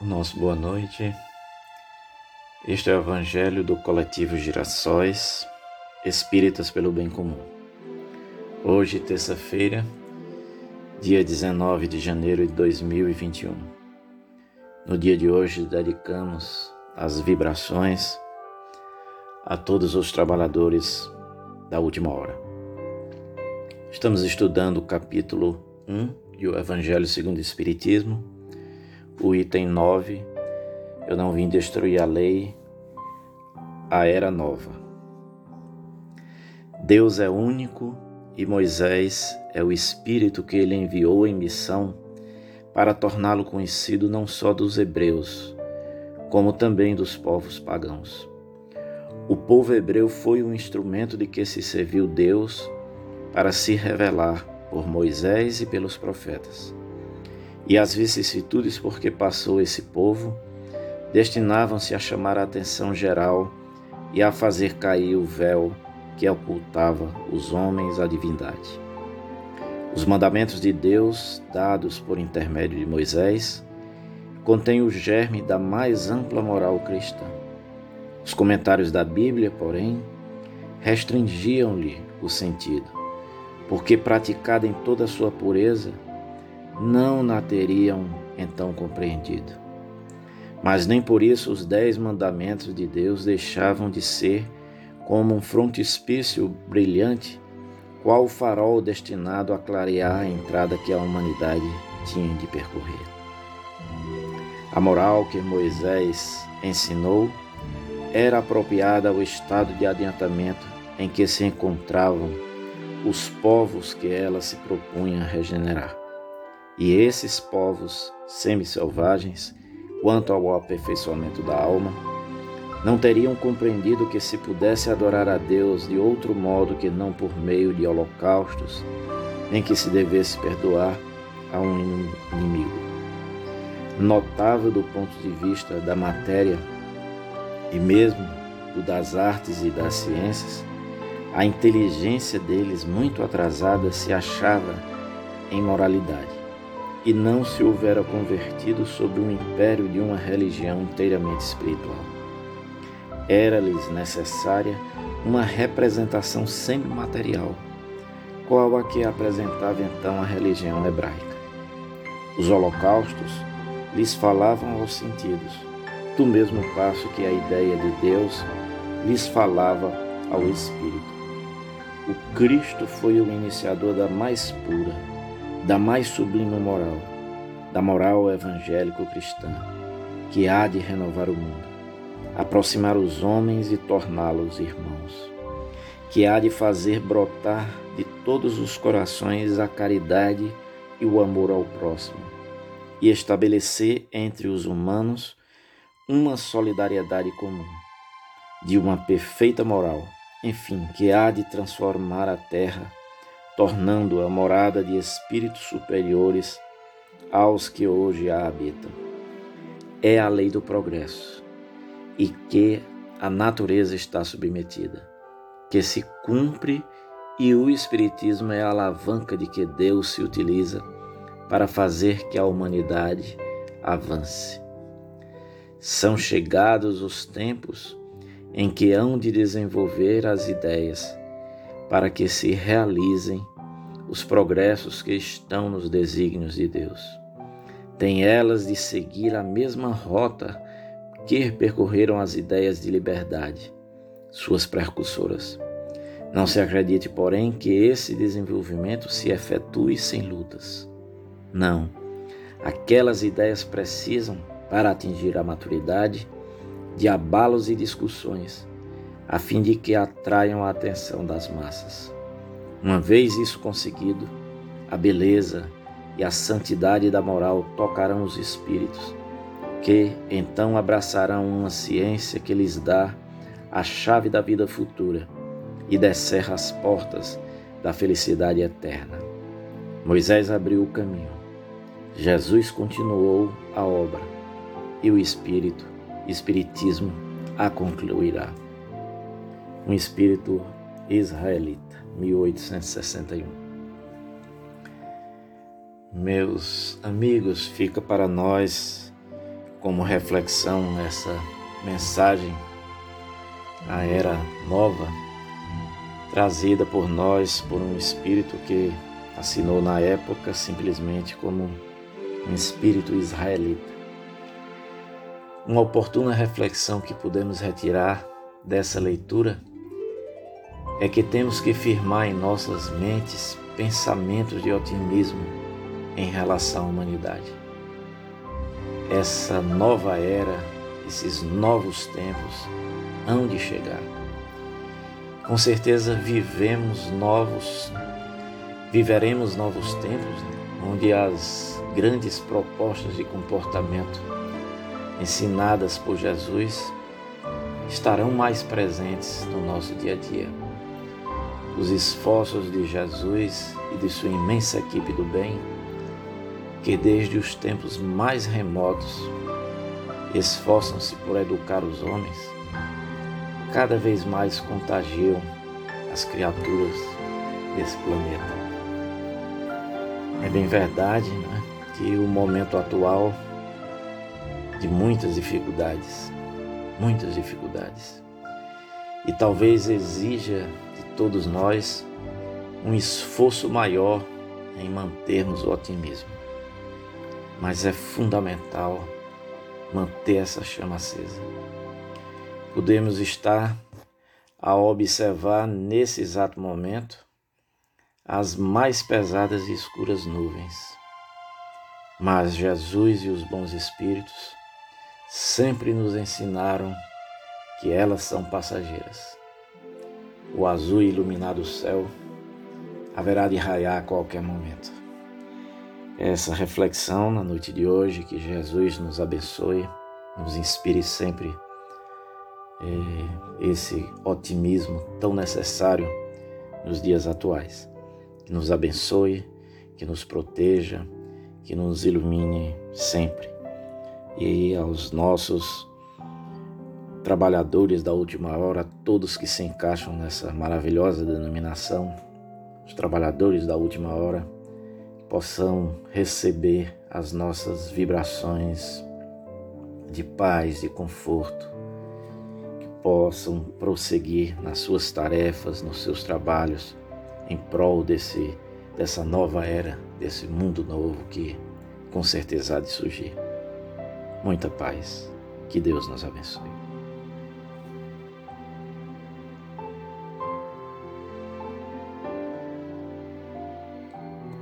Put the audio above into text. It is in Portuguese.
nosso boa noite. Este é o Evangelho do Coletivo Girassóis, Espíritas pelo Bem Comum. Hoje, terça-feira, dia 19 de janeiro de 2021. No dia de hoje, dedicamos as vibrações a todos os trabalhadores da última hora. Estamos estudando o capítulo 1 do Evangelho segundo o Espiritismo o item 9, eu não vim destruir a lei, a era nova. Deus é único e Moisés é o Espírito que ele enviou em missão para torná-lo conhecido não só dos hebreus, como também dos povos pagãos. O povo hebreu foi um instrumento de que se serviu Deus para se revelar por Moisés e pelos profetas e as vicissitudes por que passou esse povo destinavam-se a chamar a atenção geral e a fazer cair o véu que ocultava os homens à divindade. Os mandamentos de Deus, dados por intermédio de Moisés, contêm o germe da mais ampla moral cristã. Os comentários da Bíblia, porém, restringiam-lhe o sentido, porque praticada em toda a sua pureza, não na teriam então compreendido. Mas nem por isso os dez mandamentos de Deus deixavam de ser como um frontispício brilhante, qual o farol destinado a clarear a entrada que a humanidade tinha de percorrer. A moral que Moisés ensinou era apropriada ao estado de adiantamento em que se encontravam os povos que ela se propunha regenerar. E esses povos semi-selvagens, quanto ao aperfeiçoamento da alma, não teriam compreendido que se pudesse adorar a Deus de outro modo que não por meio de holocaustos, nem que se devesse perdoar a um inimigo. Notável do ponto de vista da matéria e mesmo do das artes e das ciências, a inteligência deles, muito atrasada, se achava em moralidade e não se houvera convertido sob o império de uma religião inteiramente espiritual. Era-lhes necessária uma representação semimaterial, qual a que apresentava então a religião hebraica. Os holocaustos lhes falavam aos sentidos, do mesmo passo que a ideia de Deus lhes falava ao espírito. O Cristo foi o iniciador da mais pura, da mais sublime moral, da moral evangélico-cristã, que há de renovar o mundo, aproximar os homens e torná-los irmãos, que há de fazer brotar de todos os corações a caridade e o amor ao próximo, e estabelecer entre os humanos uma solidariedade comum, de uma perfeita moral, enfim, que há de transformar a terra tornando-a morada de espíritos superiores aos que hoje a habitam. É a lei do progresso e que a natureza está submetida, que se cumpre e o Espiritismo é a alavanca de que Deus se utiliza para fazer que a humanidade avance. São chegados os tempos em que hão de desenvolver as ideias para que se realizem os progressos que estão nos desígnios de Deus. Tem elas de seguir a mesma rota que percorreram as ideias de liberdade, suas precursoras. Não se acredite, porém, que esse desenvolvimento se efetue sem lutas. Não. Aquelas ideias precisam, para atingir a maturidade, de abalos e discussões a fim de que atraiam a atenção das massas. Uma vez isso conseguido, a beleza e a santidade da moral tocarão os espíritos, que então abraçarão uma ciência que lhes dá a chave da vida futura e descerra as portas da felicidade eterna. Moisés abriu o caminho, Jesus continuou a obra e o Espírito, Espiritismo, a concluirá um espírito israelita, 1861. Meus amigos, fica para nós como reflexão essa mensagem, a era nova, trazida por nós, por um espírito que assinou na época simplesmente como um espírito israelita. Uma oportuna reflexão que podemos retirar dessa leitura é que temos que firmar em nossas mentes pensamentos de otimismo em relação à humanidade. Essa nova era, esses novos tempos hão de chegar. Com certeza vivemos novos, viveremos novos tempos, né? onde as grandes propostas de comportamento ensinadas por Jesus estarão mais presentes no nosso dia a dia. Os esforços de Jesus e de sua imensa equipe do bem, que desde os tempos mais remotos esforçam-se por educar os homens, cada vez mais contagiam as criaturas desse planeta. É bem verdade né, que o momento atual de muitas dificuldades, muitas dificuldades. E talvez exija todos nós um esforço maior em mantermos o otimismo. Mas é fundamental manter essa chama acesa. Podemos estar a observar nesse exato momento as mais pesadas e escuras nuvens. Mas Jesus e os bons espíritos sempre nos ensinaram que elas são passageiras. O azul iluminado céu haverá de raiar a qualquer momento. Essa reflexão na noite de hoje, que Jesus nos abençoe, nos inspire sempre é, esse otimismo tão necessário nos dias atuais. Que nos abençoe, que nos proteja, que nos ilumine sempre e aos nossos trabalhadores da última hora, todos que se encaixam nessa maravilhosa denominação, os trabalhadores da última hora, possam receber as nossas vibrações de paz, de conforto, que possam prosseguir nas suas tarefas, nos seus trabalhos, em prol desse, dessa nova era, desse mundo novo que com certeza há de surgir muita paz. Que Deus nos abençoe.